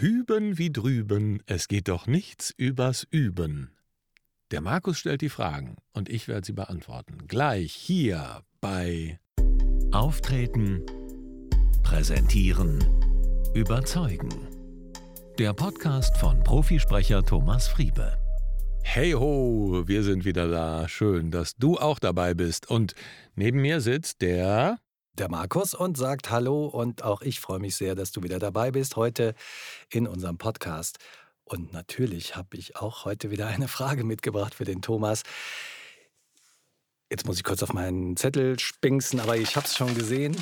Hüben wie drüben, es geht doch nichts übers Üben. Der Markus stellt die Fragen und ich werde sie beantworten. Gleich hier bei Auftreten, Präsentieren, Überzeugen. Der Podcast von Profisprecher Thomas Friebe. Hey ho, wir sind wieder da. Schön, dass du auch dabei bist. Und neben mir sitzt der der Markus und sagt Hallo und auch ich freue mich sehr, dass du wieder dabei bist heute in unserem Podcast. Und natürlich habe ich auch heute wieder eine Frage mitgebracht für den Thomas. Jetzt muss ich kurz auf meinen Zettel spinksen, aber ich habe es schon gesehen.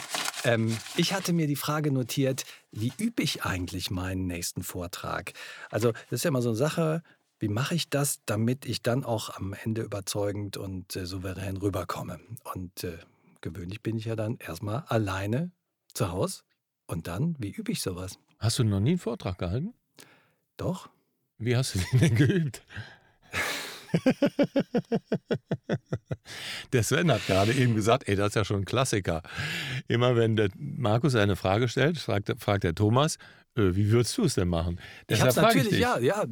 Ähm, ich hatte mir die Frage notiert, wie übe ich eigentlich meinen nächsten Vortrag? Also das ist ja immer so eine Sache, wie mache ich das, damit ich dann auch am Ende überzeugend und äh, souverän rüberkomme? Und äh, gewöhnlich bin ich ja dann erstmal alleine zu Hause. Und dann, wie übe ich sowas? Hast du noch nie einen Vortrag gehalten? Doch. Wie hast du den denn geübt? der Sven hat gerade eben gesagt, ey, das ist ja schon ein Klassiker. Immer wenn der Markus eine Frage stellt, fragt, fragt der Thomas, wie würdest du es denn machen? Deshalb ich habe natürlich, ich ja, ja,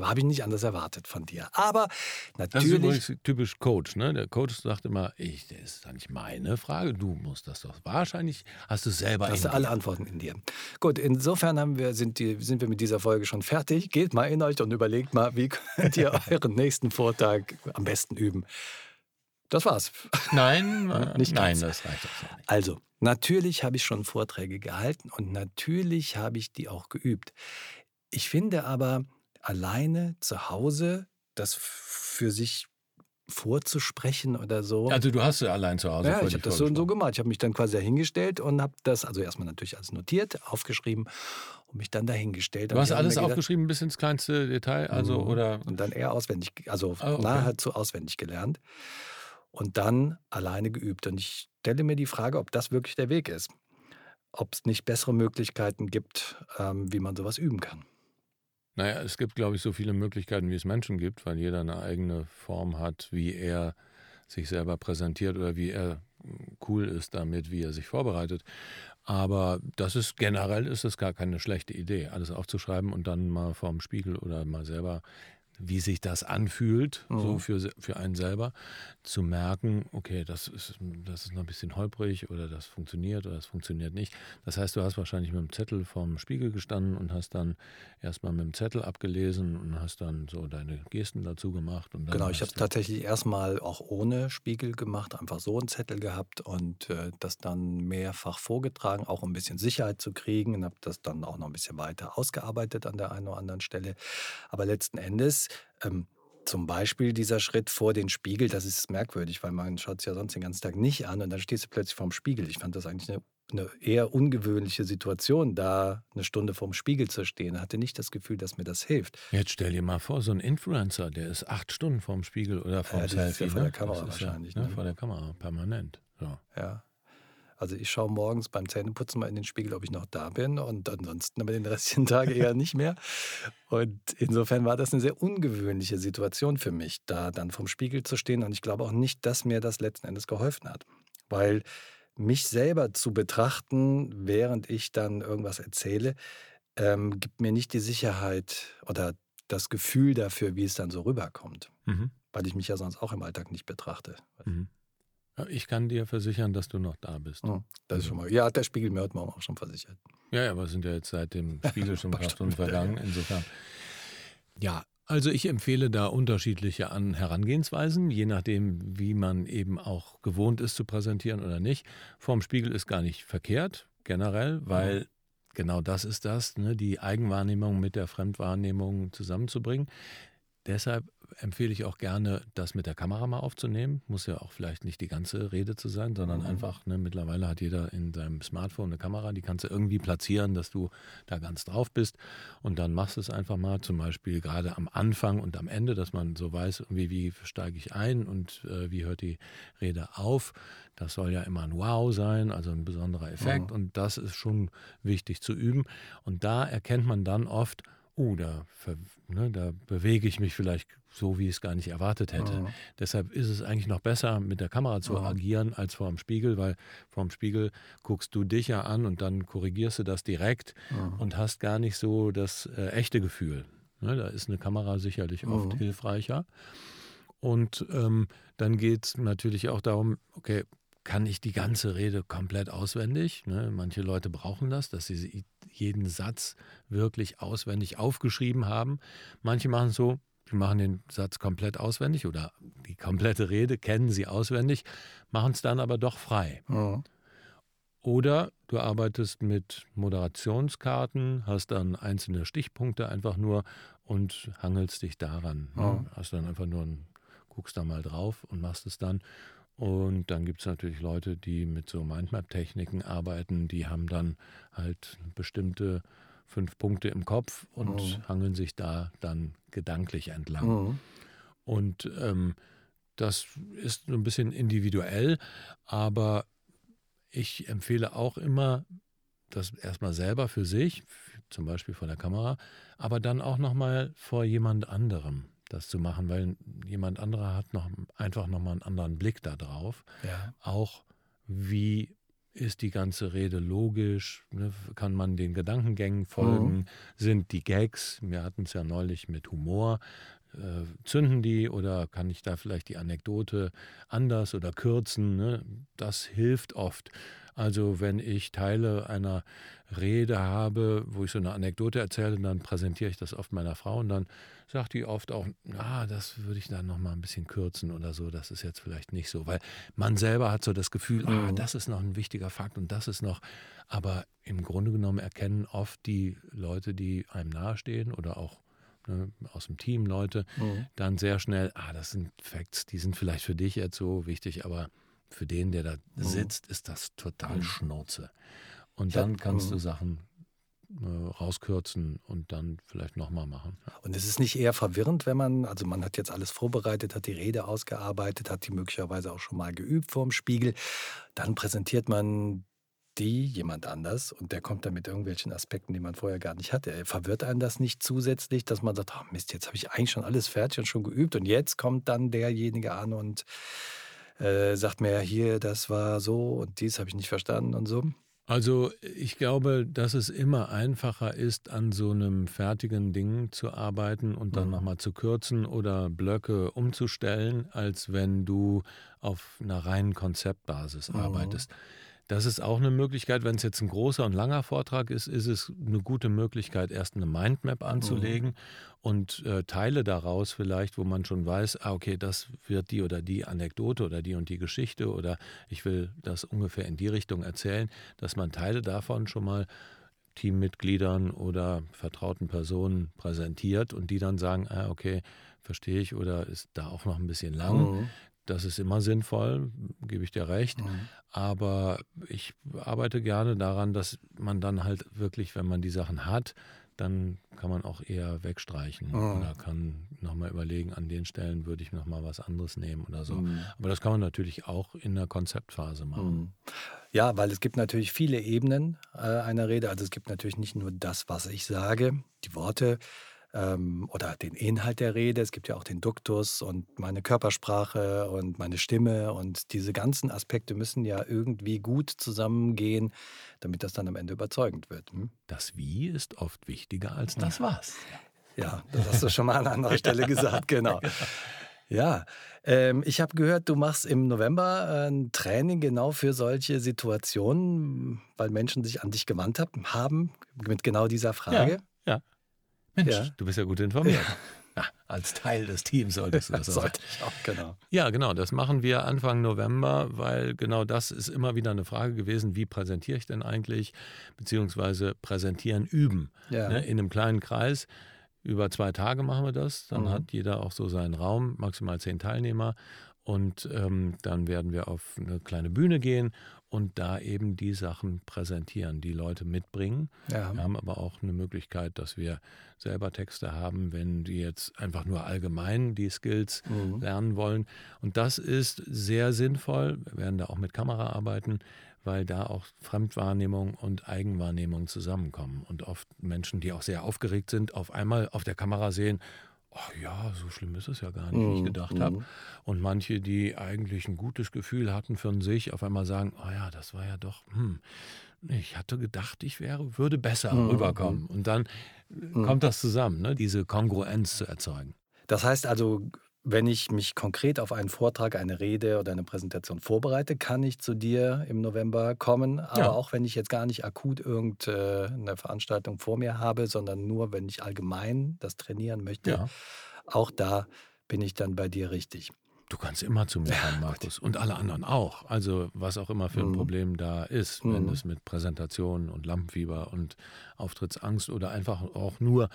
habe ich nicht anders erwartet von dir. Aber natürlich. Das ist übrigens typisch Coach. Ne? Der Coach sagt immer, ich, das ist nicht meine Frage, du musst das doch. Wahrscheinlich hast du selber. Hast du alle Antworten in dir. Gut, insofern haben wir, sind, die, sind wir mit dieser Folge schon fertig. Geht mal in euch und überlegt mal, wie könnt ihr euren nächsten Vortrag am besten üben. Das war's. Nein, nicht nein, das reicht auch nicht. Also, Natürlich habe ich schon Vorträge gehalten und natürlich habe ich die auch geübt. Ich finde aber, alleine zu Hause das für sich vorzusprechen oder so. Also du hast ja allein zu Hause. Ja, ich habe das so und so gemacht. Ich habe mich dann quasi dahingestellt und habe das, also erstmal natürlich alles notiert, aufgeschrieben und mich dann dahingestellt. Du hast alles gedacht, aufgeschrieben bis ins kleinste Detail, also mhm. oder? Und dann eher auswendig, also oh, okay. nahezu auswendig gelernt und dann alleine geübt. Und ich stelle mir die Frage, ob das wirklich der Weg ist. Ob es nicht bessere Möglichkeiten gibt, ähm, wie man sowas üben kann. Naja, es gibt, glaube ich, so viele Möglichkeiten, wie es Menschen gibt, weil jeder eine eigene Form hat, wie er sich selber präsentiert oder wie er hm, cool ist damit, wie er sich vorbereitet. Aber das ist generell ist es gar keine schlechte Idee, alles aufzuschreiben und dann mal vorm Spiegel oder mal selber wie sich das anfühlt, mhm. so für, für einen selber, zu merken, okay, das ist, das ist noch ein bisschen holprig oder das funktioniert oder das funktioniert nicht. Das heißt, du hast wahrscheinlich mit dem Zettel vorm Spiegel gestanden und hast dann erstmal mit dem Zettel abgelesen und hast dann so deine Gesten dazu gemacht. Und genau, ich habe tatsächlich erstmal auch ohne Spiegel gemacht, einfach so einen Zettel gehabt und äh, das dann mehrfach vorgetragen, auch um ein bisschen Sicherheit zu kriegen und habe das dann auch noch ein bisschen weiter ausgearbeitet an der einen oder anderen Stelle. Aber letzten Endes ähm, zum Beispiel dieser Schritt vor den Spiegel, das ist merkwürdig, weil man schaut es ja sonst den ganzen Tag nicht an und dann stehst du plötzlich vorm Spiegel. Ich fand das eigentlich eine, eine eher ungewöhnliche Situation, da eine Stunde vorm Spiegel zu stehen. Ich hatte nicht das Gefühl, dass mir das hilft. Jetzt stell dir mal vor, so ein Influencer, der ist acht Stunden vorm Spiegel oder vorm ja, Selfie. Ja vor der ne? Kamera wahrscheinlich. Ja, ne? Vor der Kamera, permanent. So. Ja. Also ich schaue morgens beim Zähneputzen mal in den Spiegel, ob ich noch da bin und ansonsten aber den restlichen Tag eher nicht mehr. Und insofern war das eine sehr ungewöhnliche Situation für mich, da dann vom Spiegel zu stehen. Und ich glaube auch nicht, dass mir das letzten Endes geholfen hat. Weil mich selber zu betrachten, während ich dann irgendwas erzähle, ähm, gibt mir nicht die Sicherheit oder das Gefühl dafür, wie es dann so rüberkommt. Mhm. Weil ich mich ja sonst auch im Alltag nicht betrachte. Mhm. Ich kann dir versichern, dass du noch da bist. Oh, das ist schon mal. Ja, hat der Spiegel mir heute Morgen auch schon versichert. Ja, ja, aber es sind ja jetzt seit dem Spiegel schon ein paar Stunden vergangen. Insofern. Ja, also ich empfehle da unterschiedliche Herangehensweisen, je nachdem, wie man eben auch gewohnt ist zu präsentieren oder nicht. Vorm Spiegel ist gar nicht verkehrt, generell, weil mhm. genau das ist das, ne, die Eigenwahrnehmung mit der Fremdwahrnehmung zusammenzubringen. Deshalb empfehle ich auch gerne, das mit der Kamera mal aufzunehmen. Muss ja auch vielleicht nicht die ganze Rede zu sein, sondern mhm. einfach, ne, mittlerweile hat jeder in seinem Smartphone eine Kamera, die kannst du irgendwie platzieren, dass du da ganz drauf bist. Und dann machst du es einfach mal, zum Beispiel gerade am Anfang und am Ende, dass man so weiß, irgendwie, wie steige ich ein und äh, wie hört die Rede auf. Das soll ja immer ein Wow sein, also ein besonderer Effekt. Mhm. Und das ist schon wichtig zu üben. Und da erkennt man dann oft, oh, da, ne, da bewege ich mich vielleicht so, wie ich es gar nicht erwartet hätte. Mhm. Deshalb ist es eigentlich noch besser, mit der Kamera zu mhm. agieren, als vor dem Spiegel, weil vor dem Spiegel guckst du dich ja an und dann korrigierst du das direkt mhm. und hast gar nicht so das äh, echte Gefühl. Ne, da ist eine Kamera sicherlich oft hilfreicher. Und ähm, dann geht es natürlich auch darum, okay, kann ich die ganze Rede komplett auswendig? Ne? Manche Leute brauchen das, dass sie jeden Satz wirklich auswendig aufgeschrieben haben. Manche machen es so, sie machen den Satz komplett auswendig oder die komplette Rede kennen sie auswendig, machen es dann aber doch frei. Mhm. Oder du arbeitest mit Moderationskarten, hast dann einzelne Stichpunkte einfach nur und hangelst dich daran. Ne? Hast dann einfach nur ein guckst da mal drauf und machst es dann. Und dann gibt es natürlich Leute, die mit so Mindmap-Techniken arbeiten, die haben dann halt bestimmte fünf Punkte im Kopf und mhm. hangeln sich da dann gedanklich entlang. Mhm. Und ähm, das ist so ein bisschen individuell, aber ich empfehle auch immer, das erstmal selber für sich, zum Beispiel vor der Kamera, aber dann auch nochmal vor jemand anderem das zu machen, weil jemand anderer hat noch einfach nochmal einen anderen Blick darauf. Ja. Auch wie ist die ganze Rede logisch? Ne? Kann man den Gedankengängen folgen? Mhm. Sind die Gags, wir hatten es ja neulich mit Humor, äh, zünden die oder kann ich da vielleicht die Anekdote anders oder kürzen? Ne? Das hilft oft. Also wenn ich Teile einer Rede habe, wo ich so eine Anekdote erzähle, dann präsentiere ich das oft meiner Frau und dann sagt die oft auch, ah, das würde ich dann noch mal ein bisschen kürzen oder so, das ist jetzt vielleicht nicht so, weil man selber hat so das Gefühl, ah, mhm. das ist noch ein wichtiger Fakt und das ist noch, aber im Grunde genommen erkennen oft die Leute, die einem nahestehen oder auch ne, aus dem Team Leute, mhm. dann sehr schnell, ah, das sind Facts, die sind vielleicht für dich jetzt so wichtig, aber für den, der da mhm. sitzt, ist das total mhm. Schnauze. Und dann kannst du mhm. Sachen äh, rauskürzen und dann vielleicht nochmal machen. Und es ist nicht eher verwirrend, wenn man, also man hat jetzt alles vorbereitet, hat die Rede ausgearbeitet, hat die möglicherweise auch schon mal geübt vorm Spiegel, dann präsentiert man die jemand anders und der kommt dann mit irgendwelchen Aspekten, die man vorher gar nicht hatte. Verwirrt einen das nicht zusätzlich, dass man sagt, oh Mist, jetzt habe ich eigentlich schon alles fertig und schon geübt und jetzt kommt dann derjenige an und äh, sagt mir, hier, das war so und dies habe ich nicht verstanden und so. Also ich glaube, dass es immer einfacher ist, an so einem fertigen Ding zu arbeiten und dann mhm. nochmal zu kürzen oder Blöcke umzustellen, als wenn du auf einer reinen Konzeptbasis mhm. arbeitest. Das ist auch eine Möglichkeit, wenn es jetzt ein großer und langer Vortrag ist, ist es eine gute Möglichkeit, erst eine Mindmap anzulegen mhm. und äh, Teile daraus vielleicht, wo man schon weiß, ah, okay, das wird die oder die Anekdote oder die und die Geschichte oder ich will das ungefähr in die Richtung erzählen, dass man Teile davon schon mal Teammitgliedern oder vertrauten Personen präsentiert und die dann sagen, ah, okay, verstehe ich oder ist da auch noch ein bisschen lang. Mhm. Das ist immer sinnvoll, gebe ich dir recht. Mhm. Aber ich arbeite gerne daran, dass man dann halt wirklich, wenn man die Sachen hat, dann kann man auch eher wegstreichen mhm. oder kann nochmal überlegen, an den Stellen würde ich nochmal was anderes nehmen oder so. Mhm. Aber das kann man natürlich auch in der Konzeptphase machen. Mhm. Ja, weil es gibt natürlich viele Ebenen äh, einer Rede. Also es gibt natürlich nicht nur das, was ich sage, die Worte, ähm, oder den Inhalt der Rede. Es gibt ja auch den Duktus und meine Körpersprache und meine Stimme und diese ganzen Aspekte müssen ja irgendwie gut zusammengehen, damit das dann am Ende überzeugend wird. Hm? Das Wie ist oft wichtiger als das Was. Ja, das hast du schon mal an anderer Stelle gesagt, genau. Ja, ähm, ich habe gehört, du machst im November ein Training genau für solche Situationen, weil Menschen sich an dich gewandt haben mit genau dieser Frage. Ja, ja. Mensch, ja. du bist ja gut informiert. Ja, als Teil des Teams solltest du das Sollte ich auch, genau. Ja, genau, das machen wir Anfang November, weil genau das ist immer wieder eine Frage gewesen, wie präsentiere ich denn eigentlich, beziehungsweise präsentieren, üben, ja. ne, in einem kleinen Kreis. Über zwei Tage machen wir das, dann mhm. hat jeder auch so seinen Raum, maximal zehn Teilnehmer Und ähm, dann werden wir auf eine kleine Bühne gehen und da eben die Sachen präsentieren, die Leute mitbringen. Ja. Wir haben aber auch eine Möglichkeit, dass wir selber Texte haben, wenn die jetzt einfach nur allgemein die Skills mhm. lernen wollen. Und das ist sehr sinnvoll. Wir werden da auch mit Kamera arbeiten, weil da auch Fremdwahrnehmung und Eigenwahrnehmung zusammenkommen. Und oft Menschen, die auch sehr aufgeregt sind, auf einmal auf der Kamera sehen, ach ja, so schlimm ist es ja gar nicht, wie ich mhm, gedacht mhm. habe. Und manche, die eigentlich ein gutes Gefühl hatten für sich, auf einmal sagen, oh ja, das war ja doch, hm, ich hatte gedacht, ich wäre, würde besser mhm. rüberkommen. Und dann mhm. kommt das zusammen, ne, diese Kongruenz zu erzeugen. Das heißt also, wenn ich mich konkret auf einen Vortrag, eine Rede oder eine Präsentation vorbereite, kann ich zu dir im November kommen. Aber ja. auch wenn ich jetzt gar nicht akut irgendeine Veranstaltung vor mir habe, sondern nur, wenn ich allgemein das trainieren möchte, ja. auch da bin ich dann bei dir richtig. Du kannst immer zu mir kommen, Markus. Und alle anderen auch. Also was auch immer für ein mhm. Problem da ist, wenn mhm. es mit Präsentationen und Lampenfieber und Auftrittsangst oder einfach auch nur,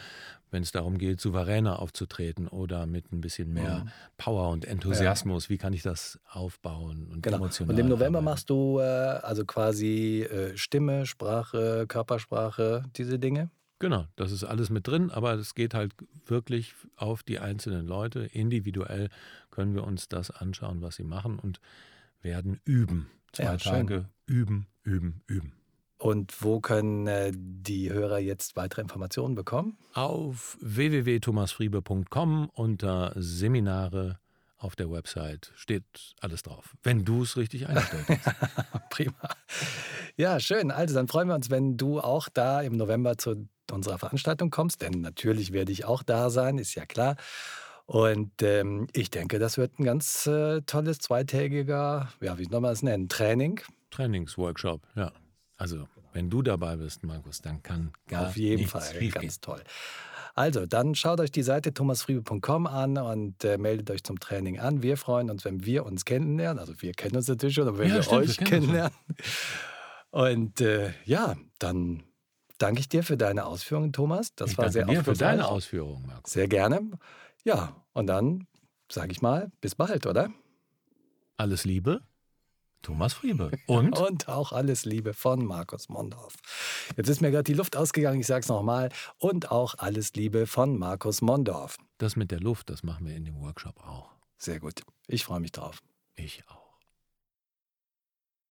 wenn es darum geht, souveräner aufzutreten oder mit ein bisschen mehr mhm. Power und Enthusiasmus, ja. wie kann ich das aufbauen und genau. emotional. Und im November arbeiten. machst du äh, also quasi äh, Stimme, Sprache, Körpersprache, diese Dinge? Genau, das ist alles mit drin, aber es geht halt wirklich auf die einzelnen Leute. Individuell können wir uns das anschauen, was sie machen und werden üben. Zwei ja, Tage üben, üben, üben. Und wo können äh, die Hörer jetzt weitere Informationen bekommen? Auf www.thomasfriebe.com unter Seminare auf der Website steht alles drauf, wenn du es richtig eingestellt hast. Prima. Ja, schön. Also dann freuen wir uns, wenn du auch da im November zu unserer Veranstaltung kommst, denn natürlich werde ich auch da sein, ist ja klar. Und ähm, ich denke, das wird ein ganz äh, tolles zweitägiger, ja, wie soll man es nennen, Training. Trainingsworkshop, ja. Also, wenn du dabei bist, Markus, dann kann gar Auf jeden Fall, ganz gehen. toll. Also, dann schaut euch die Seite thomasfriebe.com an und äh, meldet euch zum Training an. Wir freuen uns, wenn wir uns kennenlernen. Also, wir kennen uns natürlich schon, aber wenn ja, wir stimmt, euch wir kennenlernen. Und äh, ja, dann danke ich dir für deine Ausführungen, Thomas. Das ich war sehr dir für deine Ausführungen, Marco. Sehr gerne. Ja, und dann sage ich mal, bis bald, oder? Alles Liebe, Thomas Friebe. Und? und auch alles Liebe von Markus Mondorf. Jetzt ist mir gerade die Luft ausgegangen, ich sage es nochmal. Und auch alles Liebe von Markus Mondorf. Das mit der Luft, das machen wir in dem Workshop auch. Sehr gut. Ich freue mich drauf. Ich auch.